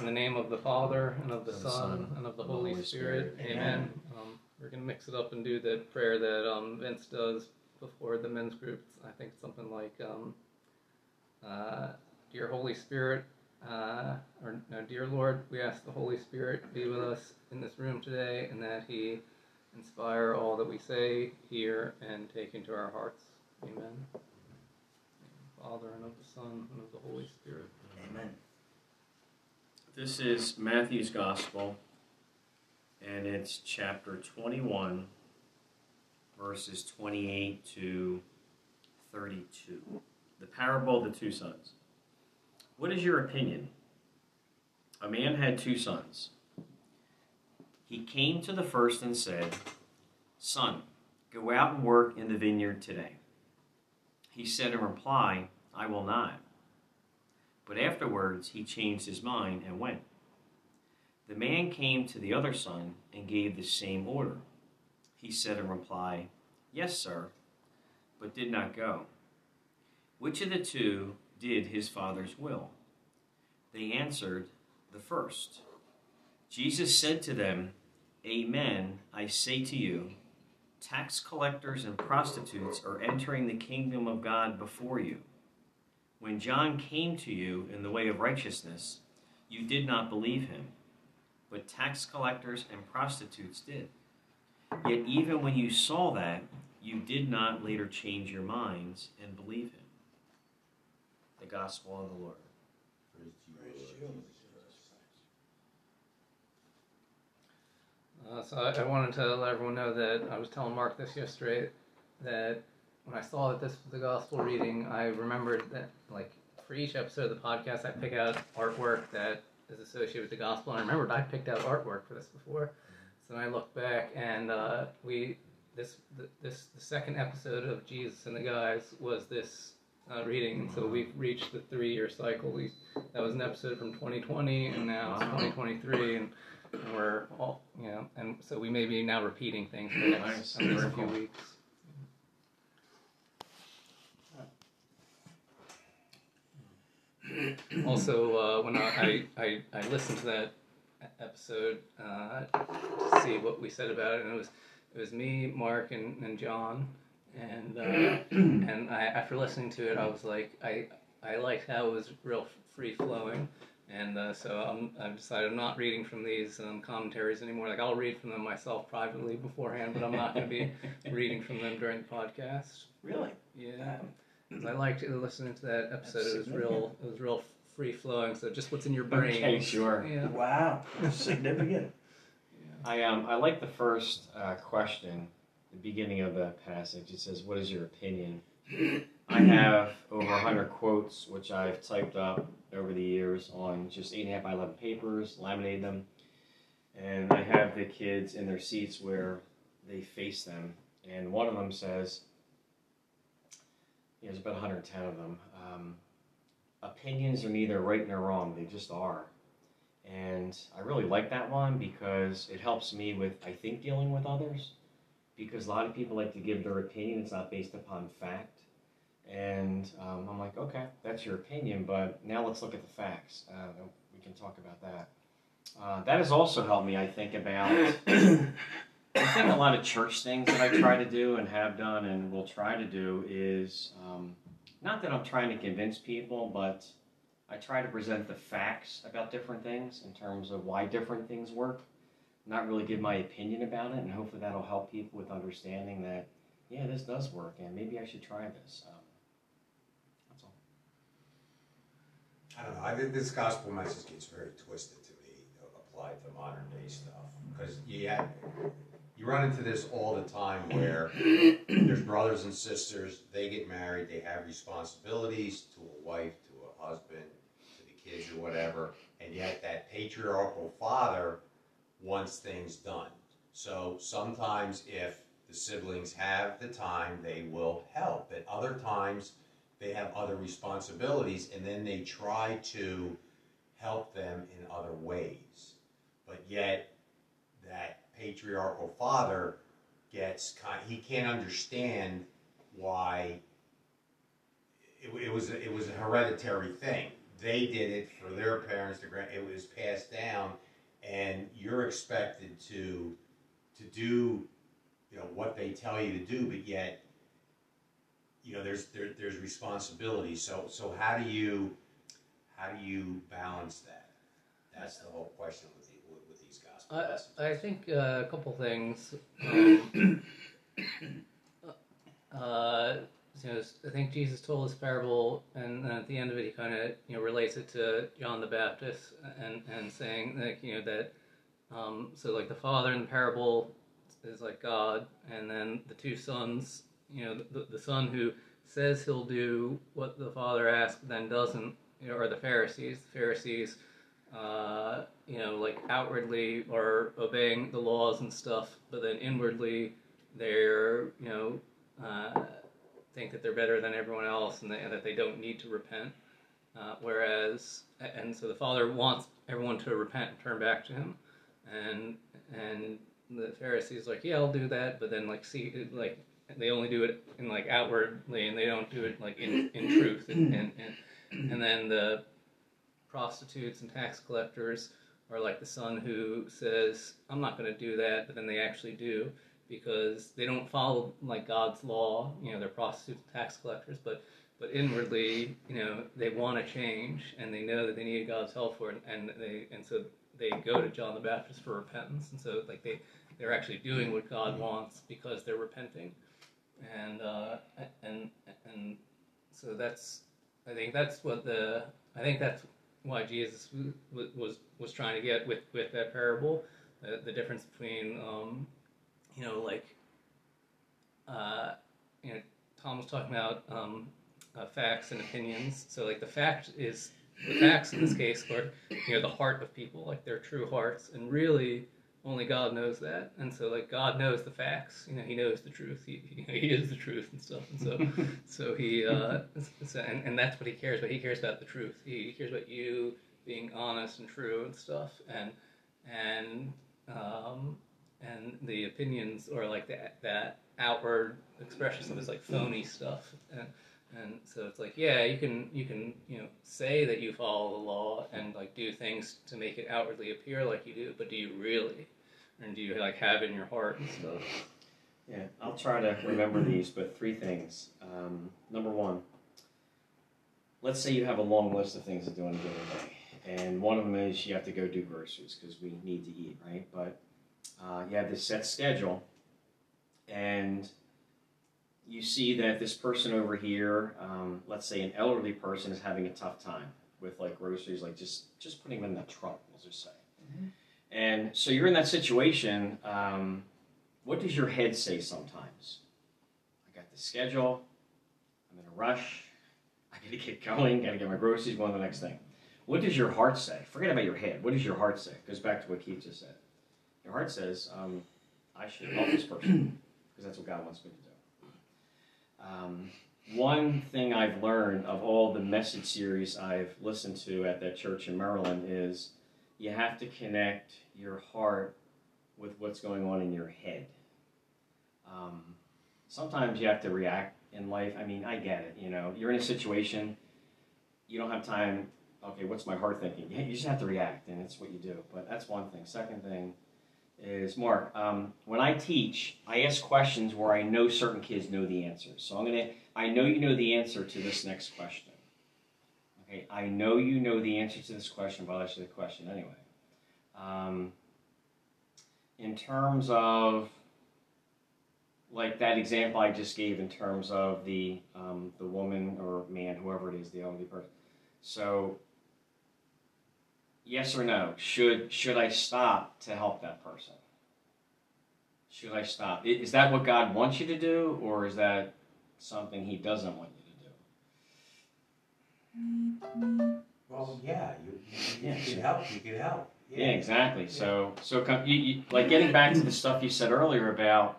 In the name of the Father, and of the, Of the Son, Son, and of the and the Holy, Holy Spirit. Spirit. Amen. Um, we're going to mix it up and do the prayer that um, Vince does before the men's group. I think something like, um, uh, Dear Holy Spirit, uh, or no, Dear Lord, we ask the Holy Spirit to be with us in this room today and that He inspire all that we say, hear, and take into our hearts. Amen. In the name of the Father, and of the Son, and of the Holy Spirit. Amen. This is Matthew's Gospel, and it's chapter 21, verses 28 to 32. The parable of the two sons. What is your opinion? A man had two sons. He came to the first and said, Son, go out and work in the vineyard today. He said in reply, I will not. But afterwards he changed his mind and went. The man came to the other son and gave the same order. He said in reply, Yes, sir, but did not go. Which of the two did his father's will? They answered, The first. Jesus said to them, Amen, I say to you, tax collectors and prostitutes are entering the kingdom of God before you. When John came to you in the way of righteousness, you did not believe him, but tax collectors and prostitutes did. Yet even when you saw that, you did not later change your minds and believe him. The Gospel of the Lord. Uh, so I, I wanted to let everyone know that I was telling Mark this yesterday that when I saw that this was the gospel reading, I remembered that like for each episode of the podcast, I pick out artwork that is associated with the gospel, and I remembered I picked out artwork for this before. So then I looked back, and uh, we this the, this the second episode of Jesus and the Guys was this uh, reading, and so we've reached the three year cycle. We, that was an episode from 2020, and now it's 2023, and and we're all you know, and so we may be now repeating things for the next Nice. few weeks. Also, uh, when I, I, I, listened to that episode uh, to see what we said about it, and it was it was me, Mark, and, and John, and uh, and I, after listening to it, I was like, I I liked how it was real free flowing, and uh, so I'm, I've decided I'm not reading from these um, commentaries anymore. Like I'll read from them myself privately beforehand, but I'm not going to be reading from them during the podcast. Really? Yeah, I liked listening to that episode. That's It was real. It was real free flowing. So just what's in your brain. Okay, sure. Yeah. Wow. Significant. I um I like the first uh, question, the beginning of the passage. It says, "What is your opinion?" I have over hundred quotes, which I've typed up over the years on just eight and a half by eleven papers, laminated them, and I have the kids in their seats where they face them, and one of them says, "There's about 110 of them. Um, opinions are neither right nor wrong; they just are." And I really like that one because it helps me with, I think, dealing with others. Because a lot of people like to give their opinion, it's not based upon fact. And um, I'm like, okay, that's your opinion, but now let's look at the facts. Uh, we can talk about that. Uh, that has also helped me, I think, about. I think a lot of church things that I try to do and have done and will try to do is um, not that I'm trying to convince people, but I try to present the facts about different things in terms of why different things work. Not really give my opinion about it, and hopefully that'll help people with understanding that, yeah, this does work, and maybe I should try this. Um, that's all. I don't know. I think this gospel message gets very twisted to me, applied to modern day stuff. Because yeah, you run into this all the time where there's brothers and sisters, they get married, they have responsibilities to a wife, to a husband, to the kids or whatever, and yet that patriarchal father wants things done. So sometimes if the siblings have the time, they will help. At other times, they have other responsibilities and then they try to help them in other ways. But yet, that patriarchal father gets kind he can't understand why it, it was a, it was a hereditary thing they did it for their parents. Their grand, it was passed down, and you're expected to to do, you know, what they tell you to do, but yet, you know, there's there, there's responsibility. So so how do you how do you balance that? That's the whole question with the, with, with these gospel I. I think uh, a couple things. Um, uh, you know, I think Jesus told this parable, and at the end of it, he kind of you know relates it to John the Baptist, and and saying like you know that um, so like the father in the parable is like God, and then the two sons, you know, the, the son who says he'll do what the father asks, then doesn't, you know, are the Pharisees. The Pharisees uh, you know, like outwardly are obeying the laws and stuff, but then inwardly they're, you know, uh, think that they're better than everyone else and, they, and that they don't need to repent. Uh, whereas, and so the Father wants everyone to repent and turn back to Him, and and the Pharisees like, yeah, I'll do that, but then like see, like they only do it in like outwardly, and they don't do it like in, in truth, and, and and and then the prostitutes and tax collectors are like the son who says, I'm not going to do that, but then they actually do because they don't follow like God's law. You know, they're prostitutes and tax collectors, but but inwardly, you know, they want to change and they know that they need God's help for it, and they and so they go to John the Baptist for repentance, and so like they they're actually doing what God wants because they're repenting, and uh, and and so that's I think that's what the I think that's why Jesus was was, trying to get with, with that parable, the, the difference between, um, you know, like, uh, you know, Tom was talking about um, uh, facts and opinions. So like the fact is the facts in this case are you know the heart of people, like their true hearts, and really only God knows that. And so like God knows the facts. You know, He knows the truth. He you know, He is the truth and stuff. And so so He uh, so, and and that's what He cares about. He cares about the truth. He, he cares about you being honest and true and stuff. And and um, and the opinions or like that that outward expression of is like phony stuff. And and so it's like, yeah, you can you can you know say that you follow the law and like do things to make it outwardly appear like you do, but do you really? And do you like have it in your heart and stuff? Yeah, I'll try to remember these, but three things. Um, number one, let's say you have a long list of things to do in a given day, and one of them is you have to go do groceries because we need to eat, right? But uh, you have this set schedule, and you see that this person over here, um, let's say an elderly person, is having a tough time with like groceries, like just just putting them in the trunk, we'll just say. And so you're in that situation. Um, what does your head say sometimes? I got the schedule. I'm in a rush. I got to get going. Got to get my groceries. Going to the next thing. What does your heart say? Forget about your head. What does your heart say? It Goes back to what Keith just said. Your heart says, um, "I should help this person because that's what God wants me to do." Um, one thing I've learned of all the message series I've listened to at that church in Maryland is you have to connect your heart with what's going on in your head. Um, sometimes you have to react in life. I mean, I get it. You know, you're in a situation, you don't have time. Okay, what's my heart thinking? You just have to react, and it's what you do. But that's one thing. Second thing is Mark. Um, when I teach, I ask questions where I know certain kids know the answer. So I'm gonna. I know you know the answer to this next question. Okay, I know you know the answer to this question, but I'll ask you the question anyway. Um, in terms of like that example I just gave in terms of the um, the woman or man, whoever it is, the elderly person. So, yes or no? Should should I stop to help that person? Should I stop? Is that what God wants you to do, or is that something He doesn't want you to do? Well, yeah, you, you, Yeah. you can help. You can help. Yeah, exactly. So, so come, you, you, like getting back to the stuff you said earlier about,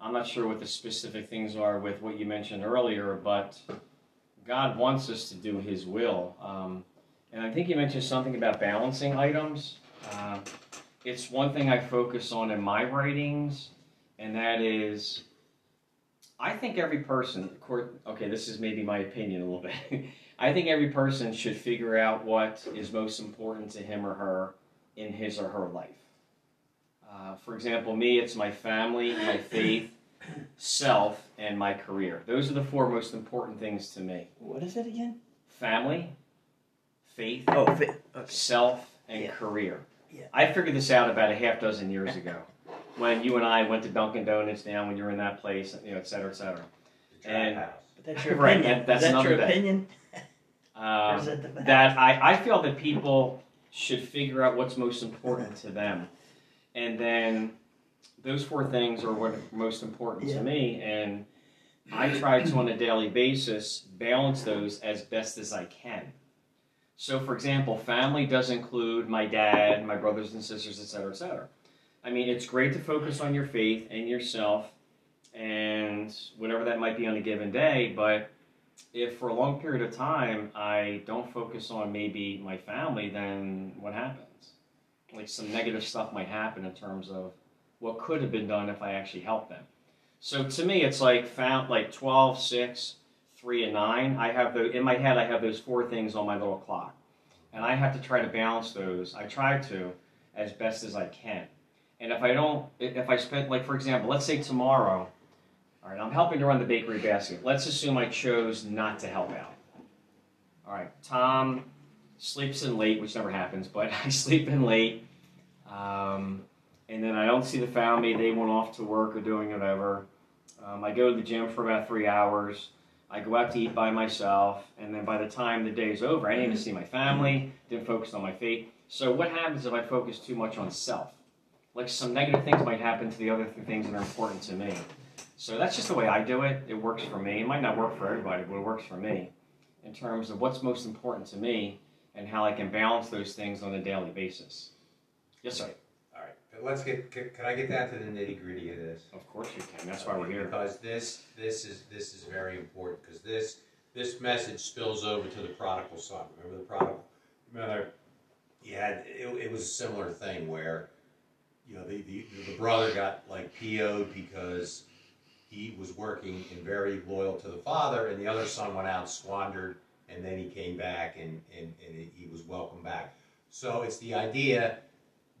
I'm not sure what the specific things are with what you mentioned earlier, but God wants us to do His will. Um, and I think you mentioned something about balancing items. Uh, it's one thing I focus on in my writings, and that is, I think every person, okay, this is maybe my opinion a little bit. I think every person should figure out what is most important to him or her in his or her life. Uh, for example, me, it's my family, my faith, self, and my career. Those are the four most important things to me What is it again? family, faith, Oh, fi- okay. self, and Yeah. career. Yeah. I figured this out about a half dozen years ago when you and I went to Dunkin' Donuts down when you were in that place, you know, et cetera, et cetera. And- But that's your Right, opinion. that- that's is that your another day. opinion? or Um, is that the fact? that I, I feel that people should figure out what's most important to them. And then those four things are what are most important Yeah. to me. And I try to, on a daily basis, balance those as best as I can. So, for example, family does include my dad, my brothers and sisters, et cetera, et cetera. I mean, it's great to focus on your faith and yourself and whatever that might be on a given day, but if for a long period of time I don't focus on maybe my family, then what happens? Like some negative stuff might happen in terms of what could have been done if I actually helped them. So to me, it's like found like 12, 6, 3, and 9. I have the in my head. I have those four things on my little clock, and I have to try to balance those. I try to as best as I can. And if I don't, if I spend like for example, let's say tomorrow all right, I'm helping to run the bakery basket. Let's assume I chose not to help out. All right, Tom sleeps in late, which never happens, but I sleep in late. Um, and then I don't see the family. They went off to work or doing whatever. Um, I go to the gym for about three hours. I go out to eat by myself. And then by the time the day's over, I didn't even see my family, didn't focus on my faith. So, what happens if I focus too much on self? Like some negative things might happen to the other things that are important to me. So that's just the way I do it. It works for me. It might not work for everybody, but it works for me in terms of what's most important to me and how I can balance those things on a daily basis. Yes, sir. All right, but let's get. Can, can I get down to the nitty gritty of this? Of course you can. That's why we're here. Because this this is this is very important because this this message spills over to the prodigal son. Remember the prodigal? Remember, you had it, it was a similar thing where you know the, the the brother got like PO'd because he was working and very loyal to the father, and the other son went out squandered, and then he came back and and, and he was welcomed back. So it's the idea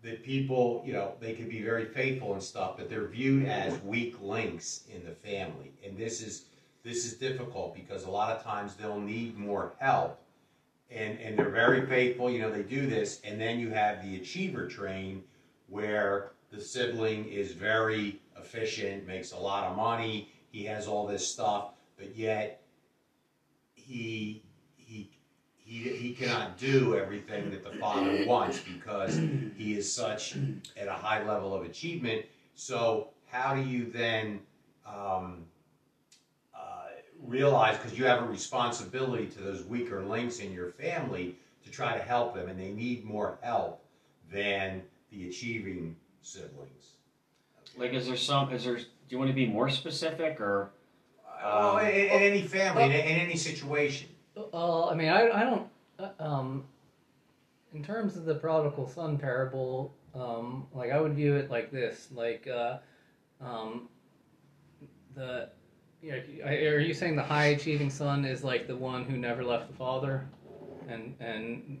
that people, you know, they can be very faithful and stuff, but they're viewed as weak links in the family. And this is this is difficult because a lot of times they'll need more help. And and they're very faithful, you know, they do this, and then you have the achiever train where the sibling is very efficient, makes a lot of money, he has all this stuff, but yet he he, he cannot do everything that the father wants because he is such at a high level of achievement. So how do you then um, uh, realize because you have a responsibility to those weaker links in your family to try to help them, and they need more help than the achieving siblings. Like, is there some? Is there? Do you want to be more specific or? Oh, in, in any family, in, in any situation. Uh, I mean, I, I don't. Uh, um, in terms of the prodigal son parable, um, like I would view it like this: like, uh, um, the, you know, are you saying the high achieving son is like the one who never left the father, and and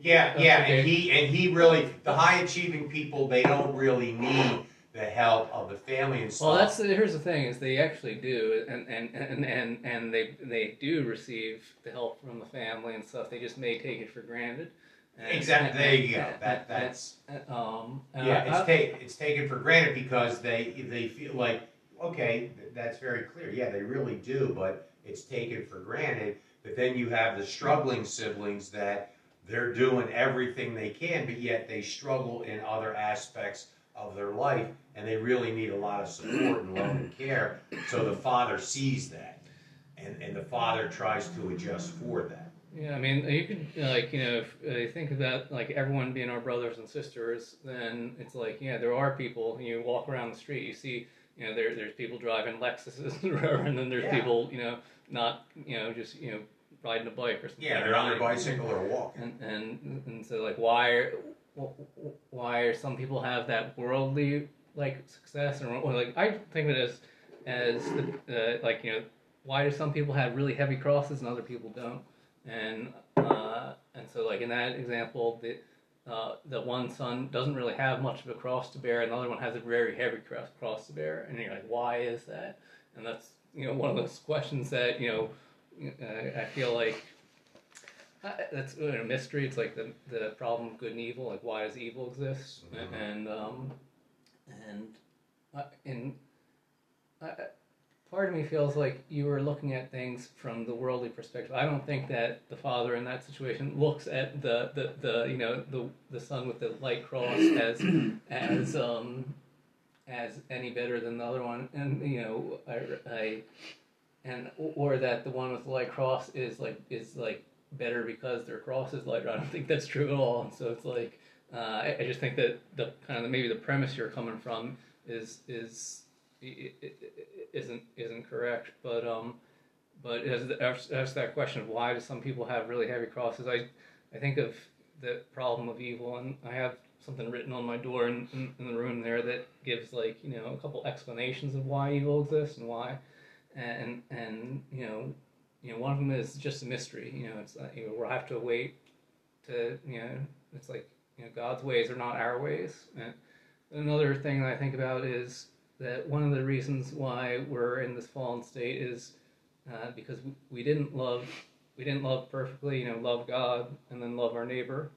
Yeah, yeah, and he and he really the high achieving people they don't really need the help of the family and stuff. Well, that's the, here's the thing: is they actually do, and and, and, and and they they do receive the help from the family and stuff. They just may take it for granted. And- exactly. There you go. That that's and- um. and yeah. It's I- it's taken for granted because they they feel like okay, that's very clear. Yeah, they really do, but it's taken for granted. But then you have the struggling siblings that they're doing everything they can, but yet they struggle in other aspects of their life, and they really need a lot of support and love and care. So the father sees that, and and the father tries to adjust for that. Yeah, I mean, you could like you know, if uh, think about like everyone being our brothers and sisters, then it's like yeah, there are people. You walk around the street, you see, you know, there there's people driving Lexuses or whatever, and then there's Yeah. people, you know, not you know just you know riding a bike or something. Yeah, they're on their bicycle or walking. and and and so like why why are some people have that worldly like success or, or like I think of it as as the, uh, like you know why do some people have really heavy crosses and other people don't and uh, and so like in that example, the uh, the one son doesn't really have much of a cross to bear, and the other one has a very heavy cross, cross to bear, and you're like, why is that? And that's you know one of those questions that you know uh, I feel like that's a mystery. It's like the the problem of good and evil. Like why does evil exist? Mhm. And um, and uh, and uh, part of me feels like you were looking at things from the worldly perspective. I don't think that the father in that situation looks at the the, the you know the the son with the light cross as as um as any better than the other one, and you know I, I and or that the one with the light cross is like is like better because their cross is lighter. I don't think that's true at all. So it's like uh, I, I just think that the kind of maybe the premise you're coming from is is isn't isn't correct. But um, but as as, as that question of why do some people have really heavy crosses, I I think of the problem of evil, and I have something written on my door in, in, in the room there that gives like you know a couple explanations of why evil exists and why, and and you know you know one of them is just a mystery. You know it's uh, you know we'll have to wait to you know it's like you know God's ways are not our ways. And another thing that I think about is that one of the reasons why we're in this fallen state is uh, because we, didn't love we didn't love perfectly. You know, love God and then love our neighbor,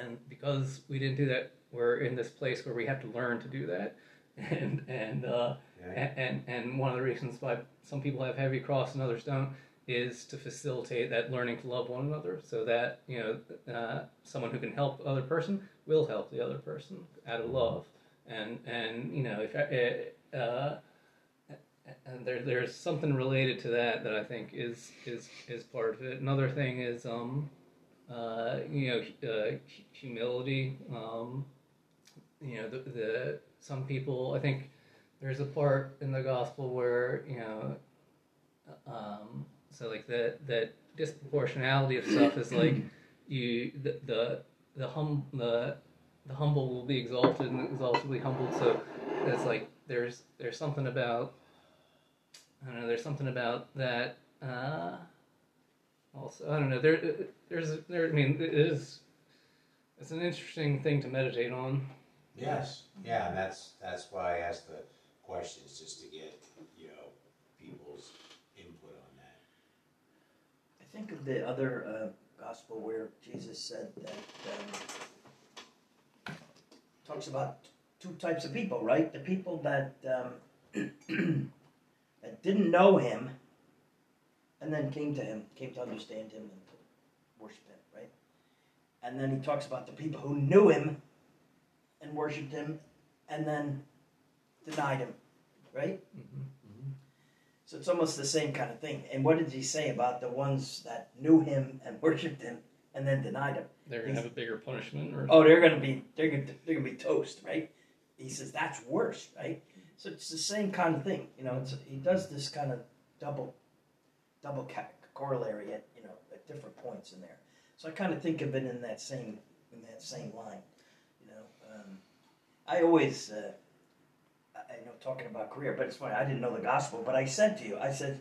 and because we didn't do that, we're in this place where we have to learn to do that. And and uh, Yeah. and and one of the reasons why some people have heavy cross and others don't is to facilitate that learning to love one another so that you know uh, someone who can help the other person will help the other person out of love. And and you know if uh, uh, and there there's something related to that that I think is is is part of it. Another thing is um uh, you know uh, humility. Um, you know the, the some people I think there's a part in the gospel where you know um, so like the that disproportionality of stuff is like you the the the hum the the humble will be exalted and the exalted will be humbled. So it's like there's there's something about I don't know there's something about that uh, also I don't know there there's there I mean it is it's an interesting thing to meditate on. Yes, yeah, and that's, that's why I asked the questions, just to get, you know, people's input on that. I think of the other uh, gospel where Jesus said that um, talks about two types of people, right? The people that um, that didn't know him and then came to him, came to understand him and to worship him, right? And then he talks about the people who knew him and worshipped him and then denied him, right? mm-hmm. So it's almost the same kind of thing. And what did he say about the ones that knew him and worshipped him and then denied him? they're gonna have a bigger punishment or Oh, they're gonna be they're gonna they're gonna be toast, right? He says that's worse, right? So it's the same kind of thing, you know. It's, he does this kind of double double corollary at you know at different points in there. So I kind of think of it in that same in that same line, you know. Um, I always. Uh, I know talking about career, but it's funny. I didn't know the gospel, but I said to you, I said,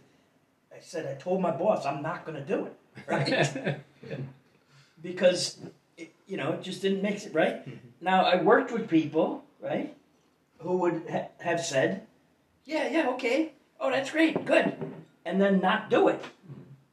I said, I told my boss I'm not going to do it, right? because it, you know it just didn't make it right. Mm-hmm. Now I worked with people, right, who would ha- have said, "Yeah, yeah, okay, oh that's great, good," and then not do it.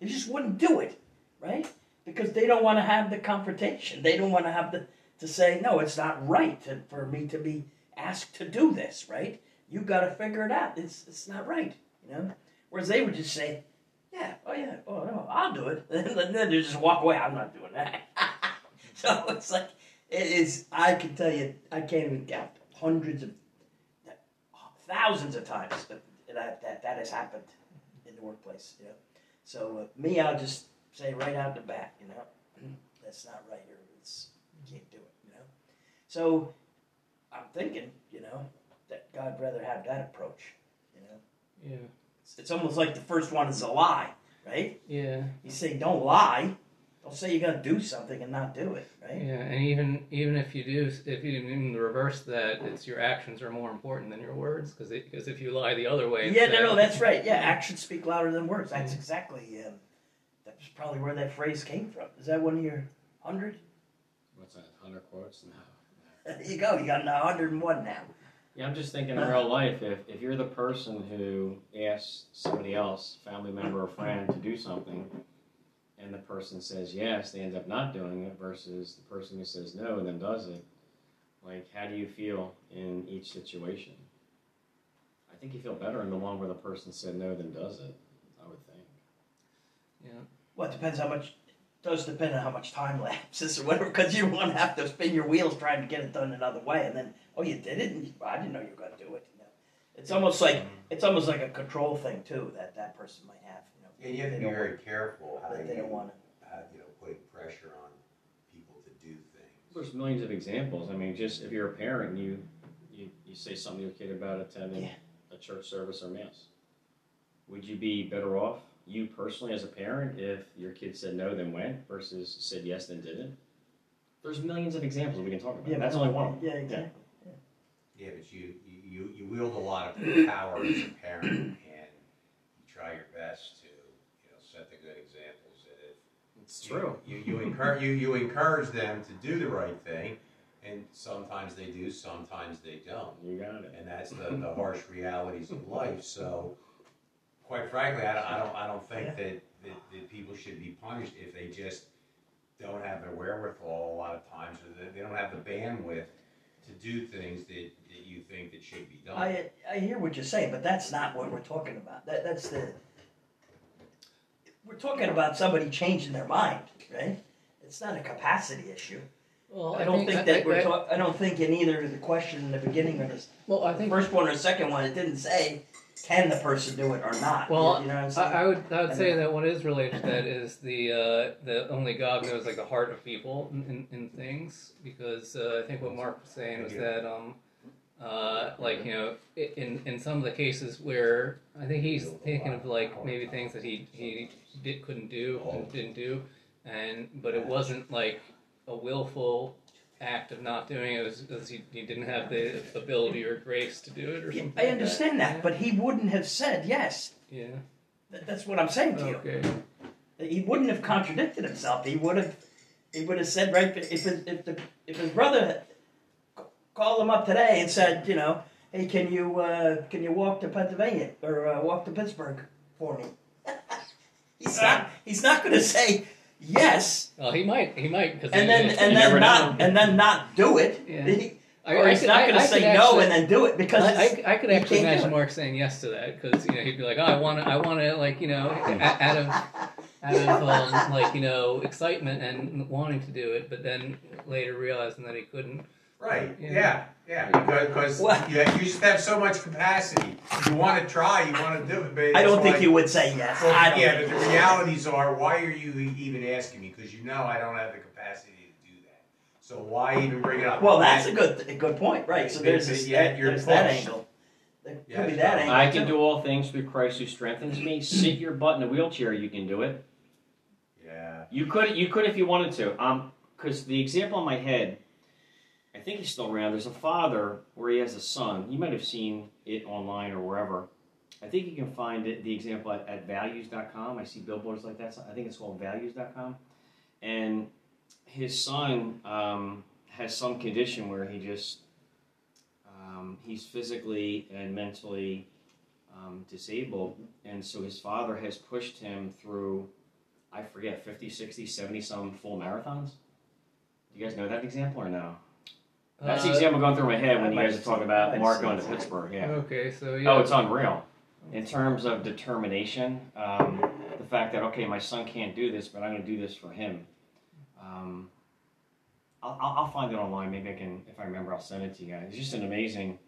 They just wouldn't do it, right? Because they don't want to have the confrontation. They don't want to have the to say, "No, it's not right to, for me to be asked to do this," right? You got to figure it out. It's it's not right, you know. Whereas they would just say, yeah, oh yeah, oh no, I'll do it. and then they just walk away. I'm not doing that. so it's like it is. I can tell you, I can't even count hundreds of, thousands of times that that that, has happened in the workplace. You know, so uh, me, I'll just say right out the bat, you know, that's not right, or it's you can't do it. You know, so I'm thinking, you know, that God'd rather have that approach. You know, yeah it's, it's almost like the first one is a lie, right? yeah You say don't lie. Don't say you're gonna do something and not do it, right? Yeah, and even even if you do, if you even reverse that, it's your actions are more important than your words, because because if you lie the other way, Yeah, say- no, no, that's right. Yeah, actions speak louder than words. That's Yeah. exactly um, the That's probably where that phrase came from. Is that one of your hundred? What's that? Hundred quotes? No. There you go. You got a hundred and one now. Yeah, I'm just thinking in real life, if, if you're the person who asks somebody else, family member or friend, to do something, and the person says yes, they end up not doing it, versus the person who says no and then does it, like, how do you feel in each situation? I think you feel better in the one where the person said no than does it, I would think. Yeah. Well, it depends how much. Does depend on how much time lapses or whatever, because you don't want to have to spin your wheels trying to get it done another way, and then oh, you did it, and you, I didn't know you were going to do it. You know, it's almost like it's almost like a control thing too that that person might have. You know, And you have to be don't very careful how that they you, don't want to. uh, you know, putting pressure on people to do things. There's millions of examples. I mean, just if you're a parent, you you, you say something to your kid about attending Yeah. a church service or mass. Would you be better off, you personally as a parent, if your kid said no then went versus said yes then didn't? There's millions of examples we can talk about. Yeah, That's only one. Yeah, exactly. Yeah, but you, you, you wield a lot of power as a parent and you try your best to, you know, set the good examples that if It's true. You, you, encourage, you, you encourage them to do the right thing and sometimes they do, sometimes they don't. You got it. And that's the, the harsh realities of life, so quite frankly, I don't, I don't, I don't think that, that, that people should be punished if they just don't have the wherewithal a lot of times, or that they don't have the bandwidth to do things that, that you think that should be done. I I hear what you're saying, but that's not what we're talking about. That that's the. We're talking about somebody changing their mind, right? It's not a capacity issue. Well, I don't think, I- that I- we're I- talk, I don't think in either the question in the beginning or the Well, I think. first one or second one, it didn't say can the person do it or not. Well, you know what I'm saying? I would I would And say then- that what is related to that is the uh, the only God knows like the heart of people in, in, in things because uh, I think what Mark was saying was that um uh, like you know in in some of the cases where I think he's thinking of like maybe things that he he did couldn't do and didn't do and but it wasn't like a willful act of not doing it, was because he, he didn't have the ability or grace to do it or something. I like understand that, but he wouldn't have said yes. yeah. That, that's what I'm saying to you. Okay. He wouldn't have contradicted himself. He would have. He would have said right if his, if the if his brother called him up today and said, you know, hey, can you uh, can you walk to Pennsylvania or uh, walk to Pittsburgh for me? he's not. He's not going to say yes Well, he might. He might because and then and then not know. and then not do it. Yeah. He- I, or I he's could- not going to say could no actually- and then do it because I, I, I could actually imagine. Mark saying yes to that because you know he'd be like, oh, I want to, I want to, like you know, out of out of um, like you know excitement and wanting to do it, but then later realizing that he couldn't. Right, Yeah. yeah, yeah, because Well- you, you just have so much capacity. You want to try, you want to do it, but I don't it's think like- you would say yes. Well, I don't yeah, think but you the realities are, why are you e- even asking me? Because you know I don't have the capacity to do that. So why even bring it up? Well, that's a good a good point, right? So there's this, yet that, you're there's that pushed. angle. There could Yeah, be that not- angle. I can too. do all things through Christ who strengthens me. Sit your butt in a wheelchair, you can do it. Yeah. You could, you could if you wanted to. Um, because the example in my head, I think he's still around. There's a father where he has a son. You might have seen it online or wherever. I think you can find it, the example at, at values.com. I see billboards like that. So I think it's called values.com. And his son um, has some condition where he just um, he's physically and mentally um, disabled, and so his father has pushed him through I forget, 50, 60, 70 some full marathons. Do you guys know that example or no? That's the Uh, example going through my head I when you guys are talking about I Mark going to. Pittsburgh. Yeah. Okay, so yeah. Oh, it's unreal. In terms of determination, um, the fact that, okay, my son can't do this, but I'm going to do this for him. Um, I'll, I'll I'll find it online. Maybe I can, if I remember, I'll send it to you guys. It's just an amazing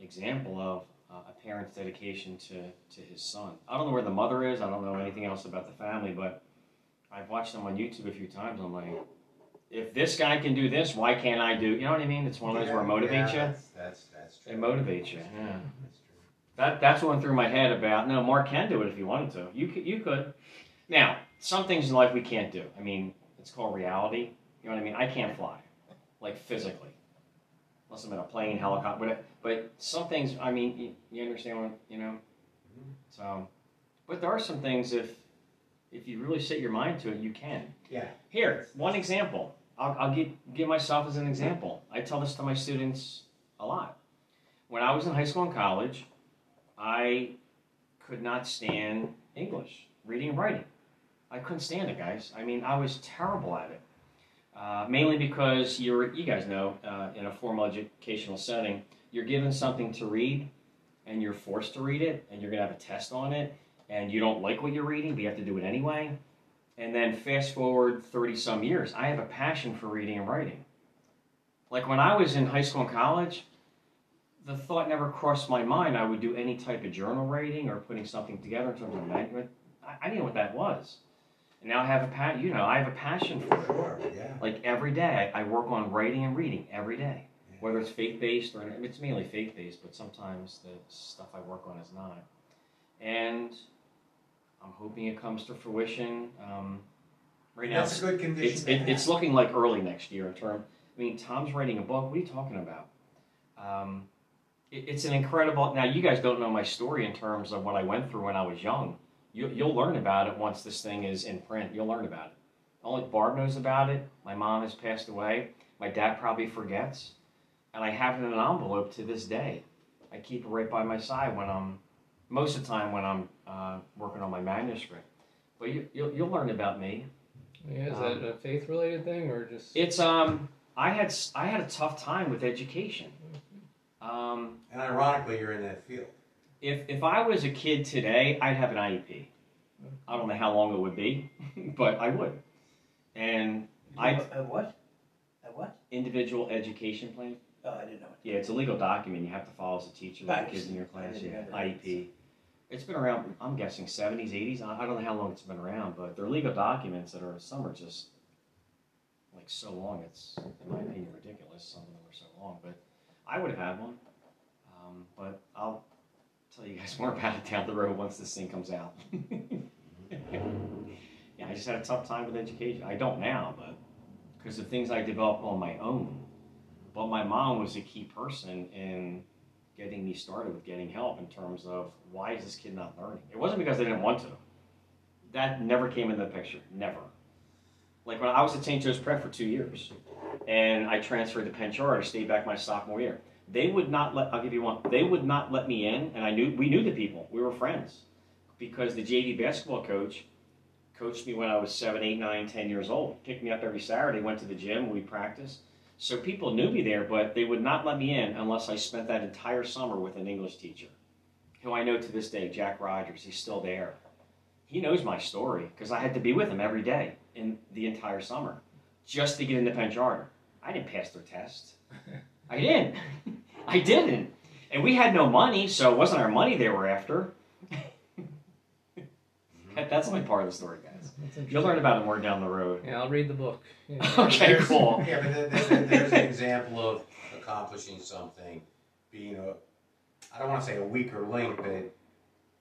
example of uh, a parent's dedication to, to his son. I don't know where the mother is. I don't know anything else about the family, but I've watched them on YouTube a few times. I'm like, if this guy can do this, why can't I do? You know what I mean? It's one of those where it motivates yeah, you. That's, that's, that's true. It motivates you. Yeah. That's true. That that's one through my head about no, Mark can do it if he wanted to. You could, you could. Now, some things in life we can't do. I mean, it's called reality. You know what I mean? I can't fly, like physically, unless I'm in a plane, helicopter. But but some things, I mean, you, you understand what you know. Mm-hmm. So, but there are some things if If you really set your mind to it, you can. Yeah. Here, one example. I'll, I'll give, give myself as an example. I tell this to my students a lot. When I was in high school and college, I could not stand English, reading and writing. I couldn't stand it, guys. I mean, I was terrible at it. Uh, mainly because you're, you guys know, uh, in a formal educational setting, you're given something to read and you're forced to read it and you're going to have a test on it and you don't like what you're reading, but you have to do it anyway. And then fast forward 30 some years, I have a passion for reading and writing. Like when I was in high school and college, the thought never crossed my mind I would do any type of journal writing or putting something together in terms of management. I, didn't know what that was. And now I have a pa- you know, I have a passion for it. Sure, yeah. Like every day, I work on writing and reading every day, Yeah. whether it's faith based or it's mainly faith based, but sometimes the stuff I work on is not. And I'm hoping it comes to fruition. Um, right now, That's a good condition it's to it, it's looking like early next year in term. I mean, Tom's writing a book. What are you talking about? Um, it, it's an incredible. Now, you guys don't know my story in terms of what I went through when I was young. You, you'll learn about it once this thing is in print. You'll learn about it. Only Barb knows about it. My mom has passed away. My dad probably forgets, and I have it in an envelope to this day. I keep it right by my side when I'm most of the time when I'm uh, working on my manuscript. But you, you'll, you'll learn about me. Yeah, is Um, that a faith related thing or just? It's um I had s- I had a tough time with education. Um, And ironically, you're in that field. if if I was a kid today, I'd have an IEP. I don't know how long it would be, but I would. And I A what? A what? individual education plan. Oh, I didn't know. Yeah, it's a legal document you have to follow as a teacher with the kids in your class. Yeah, know that. IEP. It's been around. I'm guessing 70s, 80s. I don't know how long it's been around, but they're legal documents that are some are just like so long. It's in my opinion ridiculous. Some of them are so long, but I would have had one. Um, but I'll tell you guys more about it down the road once this thing comes out. yeah, I just had a tough time with education. I don't now, but because of things I developed on my own. But my mom was a key person in getting me started with getting help in terms of why is this kid not learning? It wasn't because they didn't want to. That never came into the picture. Never. Like when I was at St. Joe's Prep for two years, and I transferred to Penn Charter, stayed back my sophomore year. They would not let. I'll give you one. They would not let me in, and I knew we knew the people. We were friends, because the JV basketball coach coached me when I was seven, eight, nine, ten years old. Picked me up every Saturday. Went to the gym. We practiced. So people knew me there, but they would not let me in unless I spent that entire summer with an English teacher, who I know to this day, Jack Rogers. He's still there. He knows my story because I had to be with him every day in the entire summer just to get into Penn Charter. I didn't pass their test. I didn't. I didn't. And we had no money, so it wasn't our money they were after. That- That's only part of the story, guys. You'll learn about it more down the road. Yeah, I'll read the book. Yeah. Okay, There's- cool. Yeah, but there- there- there's an example of accomplishing something, being a, I don't want to say a weaker link, but,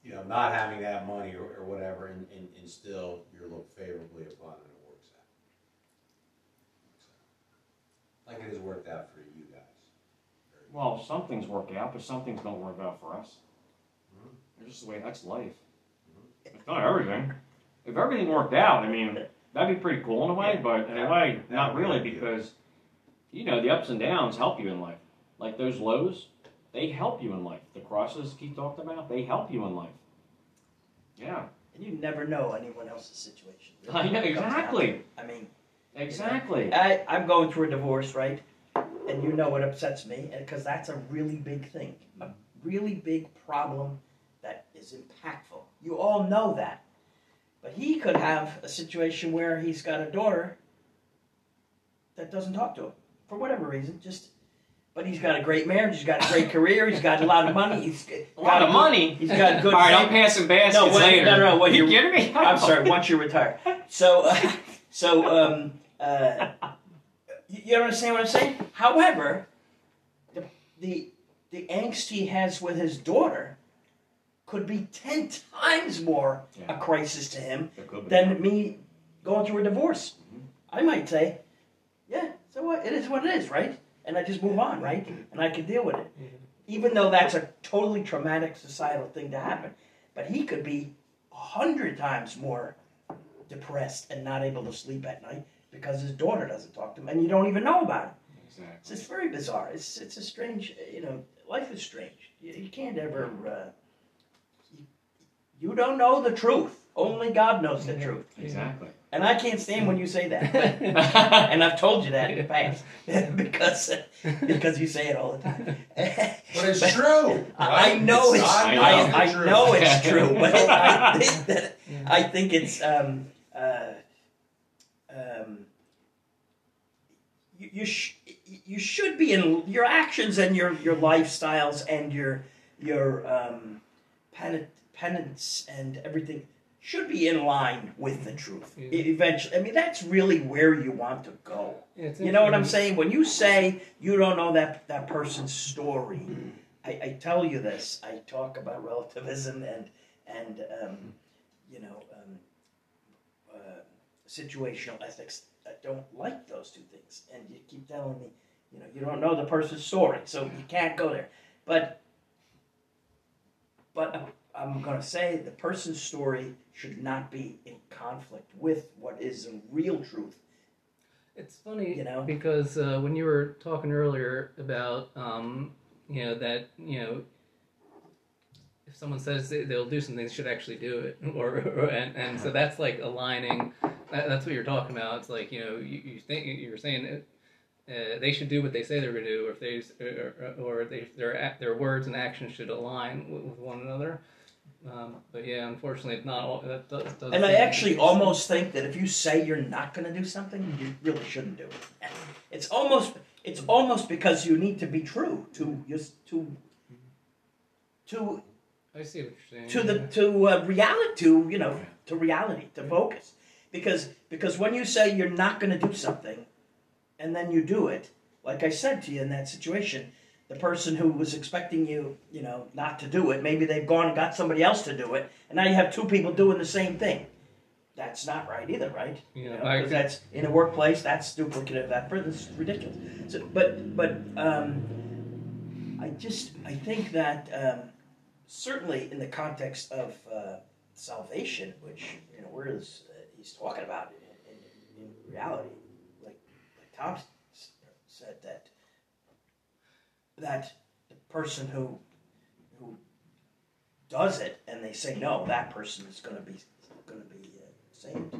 you know, not having that money or, or whatever, and, and, and still you're looked favorably upon and it works out. So, Like it has worked out for you guys. Well, some things work out, but some things don't work out for us. Hmm? It's just the way that's life. It's not everything. If everything worked out, I mean, that'd be pretty cool in a way, but in a way, not really, because you know the ups and downs help you in life. Like those lows, they help you in life. The crosses Keith talked about, they help you in life. Yeah, And you never know anyone else's situation. I know It comes down to exactly. I mean, exactly. I, I'm going through a divorce, right? And you know what upsets me, because that's a really big thing, a really big problem that is impactful. You all know that. But he could have a situation where he's got a daughter that doesn't talk to him for whatever reason. Just, but he's got a great marriage. He's got a great career. He's got a lot of money. He's got A lot of money. He's got good. All right, I'm passing baskets No, wait, later. no, no, no. what you you- kidding me? I'm sorry. Once you're retired, so uh, so um, uh, you, you understand what I'm saying? However, the, the the angst he has with his daughter could be ten times more Yeah. a crisis to him than me going through a divorce. Mhm. I might say, yeah, so what? It is what it is, right? And I just move on, right? And I can deal with it, Mhm. even though that's a totally traumatic societal thing to happen. But he could be a hundred times more depressed and not able to sleep at night because his daughter doesn't talk to him, and you don't even know about it. Exactly. It's, it's very bizarre. It's it's a strange, you know, life is strange. You, you can't ever. Uh, you don't know the truth. Only God knows the truth. Exactly. And I can't stand when you say that. But, and I've told you that in the past because because you say it all the time. But it's true. I right? know it's, not I, not I, the truth. know it's true, but I think that I think it's um, uh, um, you you, sh- you should be in your actions and your your lifestyles and your your um, penit- penance and everything should be in line with the truth. Yeah. Eventually, I mean that's really where you want to go. Yeah, You know what I'm saying? When you say you don't know that that person's story, I, I tell you this. I talk about relativism and and um, you know um, uh, situational ethics. I don't like those two things, and you keep telling me, you know, you don't know the person's story, so you can't go there. But but I'm going to say the person's story should not be in conflict with what is the real truth. It's funny, You know? because uh, when you were talking earlier about, um, you know, that you know, if someone says they, they'll do something, they should actually do it, or, or and, and so that's like aligning. That, that's what you're talking about. It's like you know, you, you think you're saying that. Uh, they should do what they say they're going to do, or if they, or, or they, their their words and actions should align with, with one another. Um, but yeah, unfortunately, it's not all. That does, does And I actually almost think that if you say you're not going to do something, you really shouldn't do it. It's almost it's almost because you need to be true to just to to I see what you're saying. to yeah. the to uh, reality to you know to reality to focus because because when you say you're not going to do something and then you do it like i said to you in that situation the person who was expecting you you know not to do it. Maybe they've gone and got somebody else to do it and now you have two people doing the same thing. That's not right either right? Yeah, you know, I that's in a workplace that's duplicative effort it's ridiculous. So, but but um, i just i think that um, certainly in the context of uh, salvation, which you know, where is uh, he's talking about in, in, in reality, like like Tom said that that the person who who does it and they say no, that person is going to be going to be uh, saved.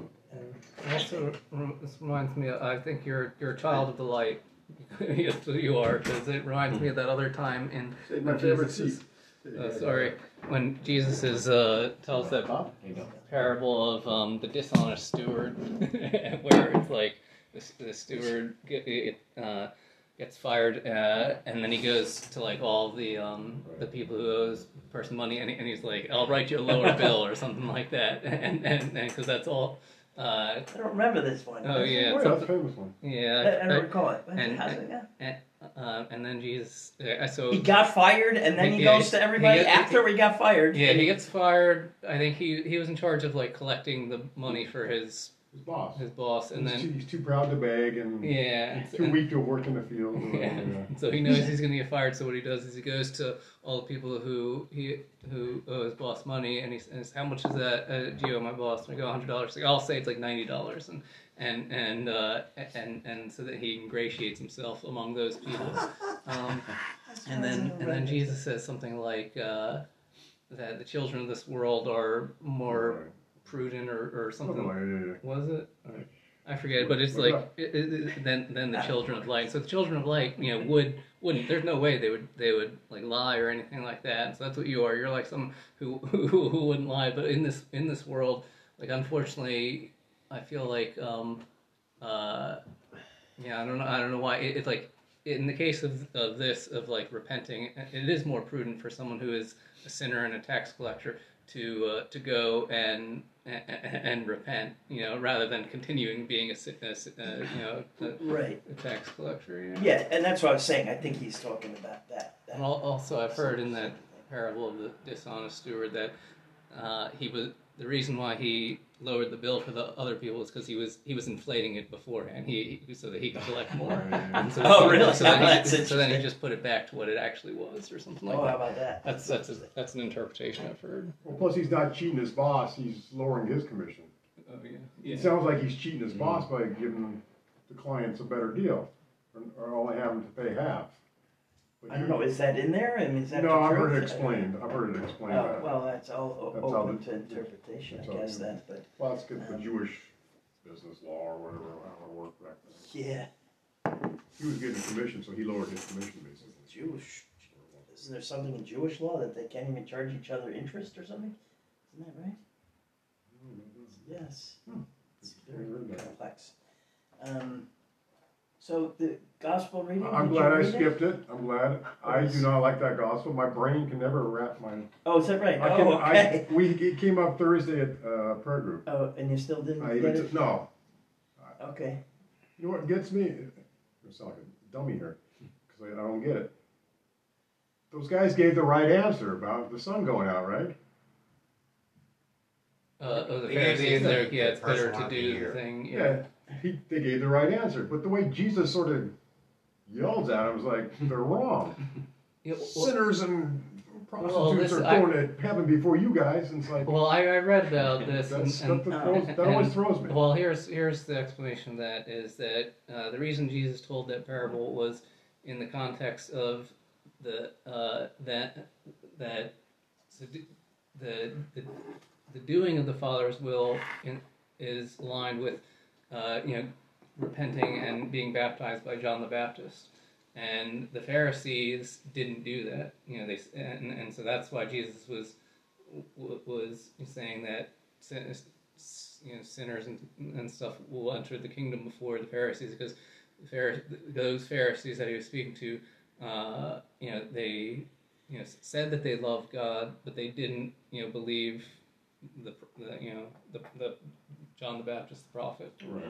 Also, this reminds me. I think you're you're a child of the light. yes, you are, because it reminds me of that other time in. Say my favorite Jesus seat. Uh, sorry, when Jesus is uh, tells that Bob? There you go. parable of um, the dishonest steward, where it's like the, the steward uh, gets fired, uh, and then he goes to like all the um, the people who owes the person money, and, and he's like, "I'll write you a lower bill" or something like that, and and because that's all. Uh, I don't remember this one. oh yeah, it's that's something- a famous one. yeah. I, I don't recall it. and- How's it go? and, uh, and then Jesus, uh, so He got fired, and then he Yeah, goes to he everybody get- after he got fired. yeah, he gets fired. I think he he was in charge of like collecting the money for his His boss. his boss, and he's, then too, he's too proud to beg and yeah, he's too weak to work in the field. or Yeah. yeah. So he knows he's going to get fired. So what he does is he goes to all the people who he who owe his boss money, and he says, "How much is that? Uh, do you owe my boss?" And I go, hundred dollars." Like, I'll say it's like ninety dollars, and and and uh, and and so that he ingratiates himself among those people. Um, and then and then Jesus says something like uh, that the children of this world are more prudent or, or Something something. like that, yeah, Was it? Or- I forget, but it's like it, it, it- then then the children of light. So the children of light, you know, would wouldn't. There's no way they would they would like lie or anything like that. So that's what you are. You're like some who who, who wouldn't lie. But in this in this world, like unfortunately, I feel like um, uh, yeah, I don't know. I don't know why. It, it's like in the case of of this of like repenting, it is more prudent for someone who is a sinner and a tax collector to uh, to go and, and and repent, you know, rather than continuing being a, si- a uh, you know a, Right. a tax collector. You know? Yeah, and that's what I was saying. I think he's talking about that. that And also, I've heard in that parable of the dishonest steward that uh, he was the reason why he lowered the bill for the other people is because he was he was inflating it beforehand. He, he so that he could collect more. And so, Oh, really? So then, That's he, so then he just put it back to what it actually was, or something like oh, that. oh, how about that? That's that's a, that's an interpretation I've heard. Well, plus he's not cheating his boss; he's lowering his commission. Oh yeah. It sounds like he's cheating his mm. boss by giving the clients a better deal, or, or only having to pay half. I don't know. Is that in there? I mean, is that No, the I've heard it explained, I've heard it explained Oh, that. well, that's all o- That's all open the- to interpretation, that's I all guess. the- That, but Well, it's good for Um, Jewish business law or whatever, how it worked back then. yeah, He was getting a commission, so he lowered his commission basically. Jewish. Isn't there something in Jewish law that they can't even charge each other interest or something? Isn't that right? Yes. Hmm. It's very complex. Um, so the gospel reading. I'm did you glad I read it? skipped it, I'm glad, I do not like that gospel, my brain can never wrap my. Oh, is that right? I oh, can, okay. I, we, it came up Thursday at, uh, prayer group. Oh, and you still didn't I get it? t- no, Okay. you know what gets me? I sound like a dummy here, because I, I don't get it. Those guys gave the right answer about the son going out, right? Uh, oh, the The answer Pharisees, is they're, the yeah, it's first better one to do the thing. Yeah, Yeah. He, they gave the right answer, but the way Jesus sort of yells at him is like, they're wrong. Yeah, well, Sinners and Well, prostitutes this- are I- going to heaven before you guys, and it's like, well, I, I read about this, and, and that, throws, that always throws me. Well, here's here's the explanation of that is that uh, the reason Jesus told that parable was in the context of the uh, that that the, the the the doing of the Father's will in, is aligned with uh, you know repenting and being baptized by John the Baptist. And the Pharisees didn't do that, you know. They and, and so that's why Jesus was was saying that you know sinners and, and stuff will enter the kingdom before the Pharisees because the Phar- those Pharisees that he was speaking to, uh, you know, they you know said that they loved God, but they didn't you know believe the, the you know the, the John the Baptist the prophet. Right.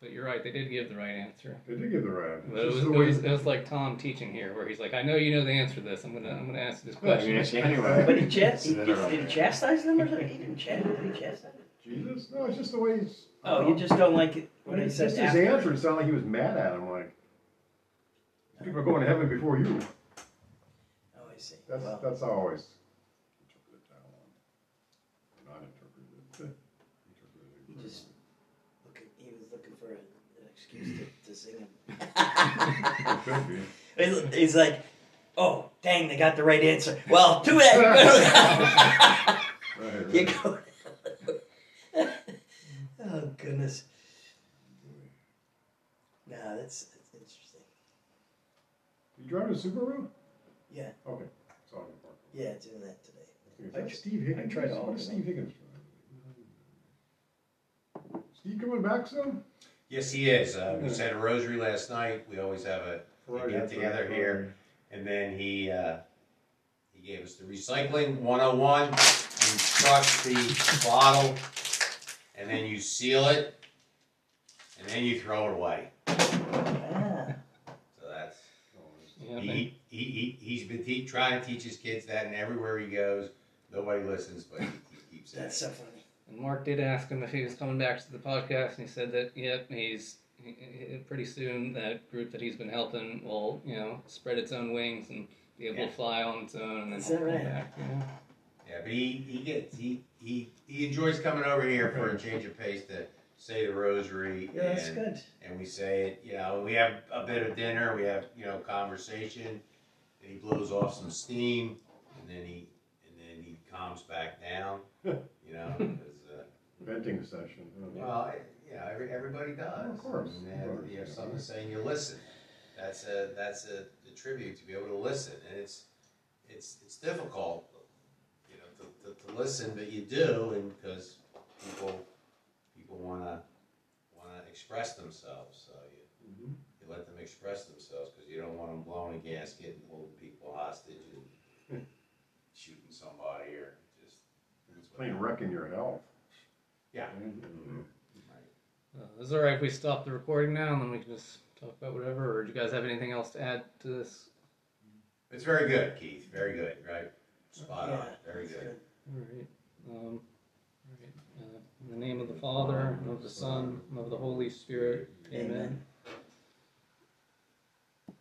But you're right; they did give the right answer. They did give the right answer. But it was, just it way- was, it was like Tom teaching here, where he's like, "I know you know the answer to this. I'm gonna I'm gonna ask you this question." But he, chast- he, did he chastise them or something? He didn't chastise. Did he chastise? Jesus? No, it's just the way he's. Oh, you just don't like it when he It's says just his answer. It sounded like he was mad at him. Like people are going to heaven before you. I see. That's that's how I always interpret it that one. Not interpret it. he hmm. Interpret it. just looking, he was looking for a, an excuse to, to sing him. It could be. He's, he's like, oh, dang, they got the right answer. Well, too bad. Right, you right. go. oh goodness. Nah, that's, that's interesting. You driving a Subaru? Yeah. Okay. Sorry. Mark. Yeah, doing that today. Is I that tr- Steve Higgins? I tried all What of is them. Steve Higgins? Steve coming back soon? Yes, he is. Uh, we said a rosary last night. We always have a Friday get together Friday. here. And then he uh, he gave us the recycling 101. You crush the bottle, and then you seal it, and then you throw it away. Ah, So that's Yeah, he, he, he he's been te- trying to teach his kids that, and everywhere he goes, nobody listens, but he, he keeps that's that. so funny. And Mark did ask him if he was coming back to the podcast, and he said that yep, he's he, he- pretty soon that group that he's been helping will you know spread its own wings and be able Yeah. to fly on its own, and Is that right? back. Yeah. Yeah, but he, he gets he, he he enjoys coming over here for a change of pace to say the rosary. Yeah, that's good. and we say it, you know, we have a bit of dinner, we have, you know, conversation, and he blows off some steam, and then he, and then he calms back down, you know, because, uh, Venting session. well, know, every, everybody does. Of course, And of course. you have something to say you listen. That's a, that's a, tribute to be able to listen, and it's, it's, it's difficult, you know, to, to, to listen, but you do, and, because people, people wanna, wanna express themselves, so you, Mhm. you let them express themselves because you don't want them blowing a gasket and hostage and shooting somebody or just. It's plain wrecking your health. Yeah. Mhm. Uh, is it alright if we stop the recording now, and then we can just talk about whatever? Or do you guys have anything else to add to this? It's very good, Keith. Very good, right? Spot on. Very that's good. All right. Um, all right. Uh, in the name of the Father, and of the Son, and of the Holy Spirit. Amen. Amen.